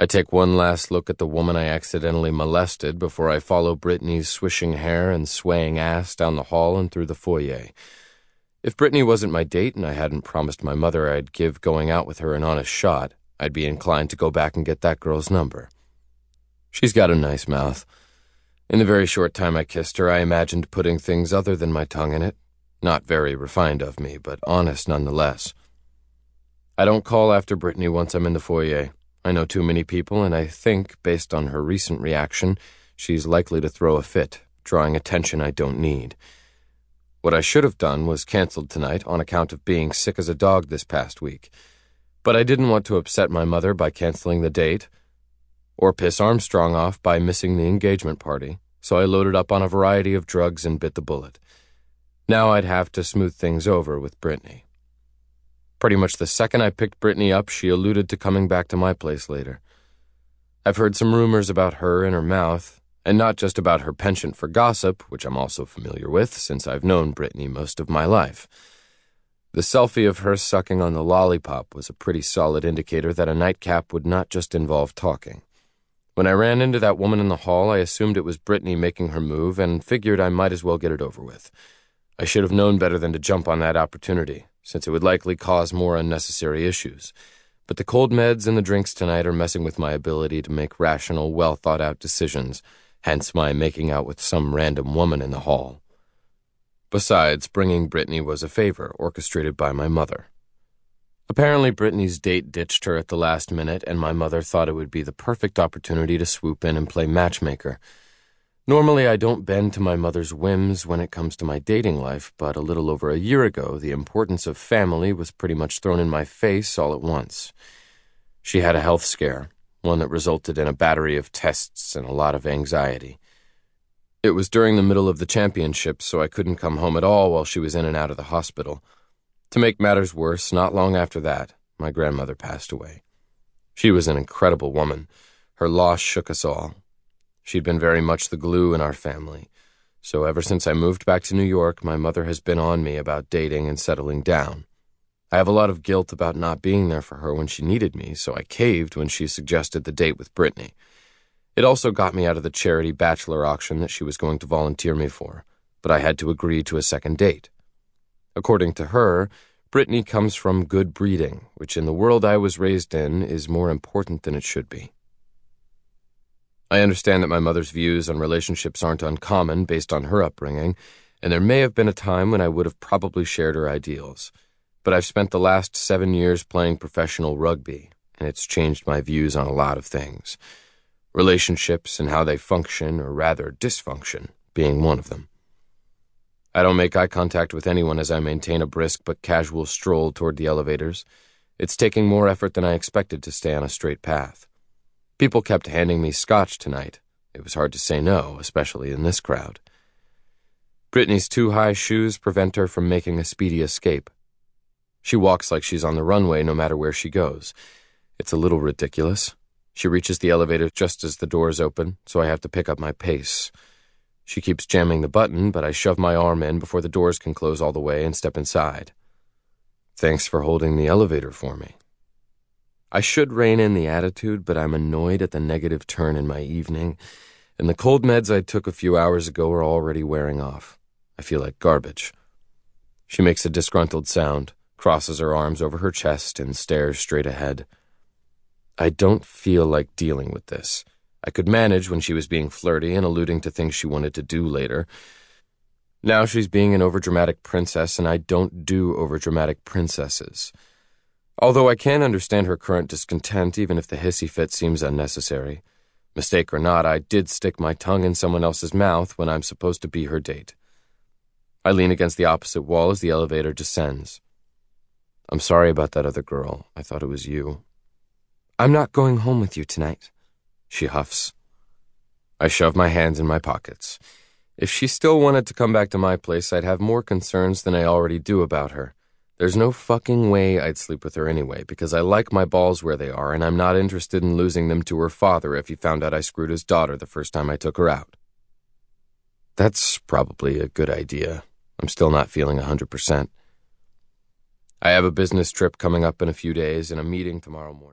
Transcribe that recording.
I take one last look at the woman I accidentally molested before I follow Brittany's swishing hair and swaying ass down the hall and through the foyer. If Brittany wasn't my date and I hadn't promised my mother I'd give going out with her an honest shot, I'd be inclined to go back and get that girl's number. She's got a nice mouth. In the very short time I kissed her, I imagined putting things other than my tongue in it. Not very refined of me, but honest nonetheless. I don't call after Brittany once I'm in the foyer. I know too many people, and I think, based on her recent reaction, she's likely to throw a fit, drawing attention I don't need. What I should have done was canceled tonight on account of being sick as a dog this past week. But I didn't want to upset my mother by canceling the date, or piss Armstrong off by missing the engagement party, so I loaded up on a variety of drugs and bit the bullet. Now I'd have to smooth things over with Brittany. Pretty much the second I picked Brittany up, she alluded to coming back to my place later. I've heard some rumors about her and her mouth, and not just about her penchant for gossip, which I'm also familiar with since I've known Brittany most of my life. The selfie of her sucking on the lollipop was a pretty solid indicator that a nightcap would not just involve talking. When I ran into that woman in the hall, I assumed it was Brittany making her move and figured I might as well get it over with. I should have known better than to jump on that opportunity since it would likely cause more unnecessary issues. But the cold meds and the drinks tonight are messing with my ability to make rational, well thought out decisions, hence my making out with some random woman in the hall. Besides, bringing Brittany was a favor orchestrated by my mother. Apparently, Brittany's date ditched her at the last minute, and my mother thought it would be the perfect opportunity to swoop in and play matchmaker. Normally, I don't bend to my mother's whims when it comes to my dating life, but a little over a year ago, the importance of family was pretty much thrown in my face all at once. She had a health scare, one that resulted in a battery of tests and a lot of anxiety. It was during the middle of the championship, so I couldn't come home at all while she was in and out of the hospital. To make matters worse, not long after that, my grandmother passed away. She was an incredible woman. Her loss shook us all. She'd been very much the glue in our family. So ever since I moved back to New York, my mother has been on me about dating and settling down. I have a lot of guilt about not being there for her when she needed me, so I caved when she suggested the date with Brittany. It also got me out of the charity bachelor auction that she was going to volunteer me for, but I had to agree to a second date. According to her, Brittany comes from good breeding, which in the world I was raised in is more important than it should be. I understand that my mother's views on relationships aren't uncommon based on her upbringing, and there may have been a time when I would have probably shared her ideals. But I've spent the last seven years playing professional rugby, and it's changed my views on a lot of things. Relationships and how they function, or rather dysfunction, being one of them. I don't make eye contact with anyone as I maintain a brisk but casual stroll toward the elevators. It's taking more effort than I expected to stay on a straight path. People kept handing me scotch tonight. It was hard to say no, especially in this crowd. Brittany's too high shoes prevent her from making a speedy escape. She walks like she's on the runway no matter where she goes. It's a little ridiculous. She reaches the elevator just as the doors open, so I have to pick up my pace. She keeps jamming the button, but I shove my arm in before the doors can close all the way and step inside. Thanks for holding the elevator for me. I should rein in the attitude, but I'm annoyed at the negative turn in my evening, and the cold meds I took a few hours ago are already wearing off. I feel like garbage. She makes a disgruntled sound, crosses her arms over her chest, and stares straight ahead. I don't feel like dealing with this. I could manage when she was being flirty and alluding to things she wanted to do later. Now she's being an overdramatic princess, and I don't do overdramatic princesses. Although I can understand her current discontent, even if the hissy fit seems unnecessary. Mistake or not, I did stick my tongue in someone else's mouth when I'm supposed to be her date. I lean against the opposite wall as the elevator descends. I'm sorry about that other girl. I thought it was you. I'm not going home with you tonight, she huffs. I shove my hands in my pockets. If she still wanted to come back to my place, I'd have more concerns than I already do about her. There's no fucking way I'd sleep with her anyway, because I like my balls where they are, and I'm not interested in losing them to her father if he found out I screwed his daughter the first time I took her out. That's probably a good idea. I'm still not feeling a 100%. I have a business trip coming up in a few days and a meeting tomorrow morning.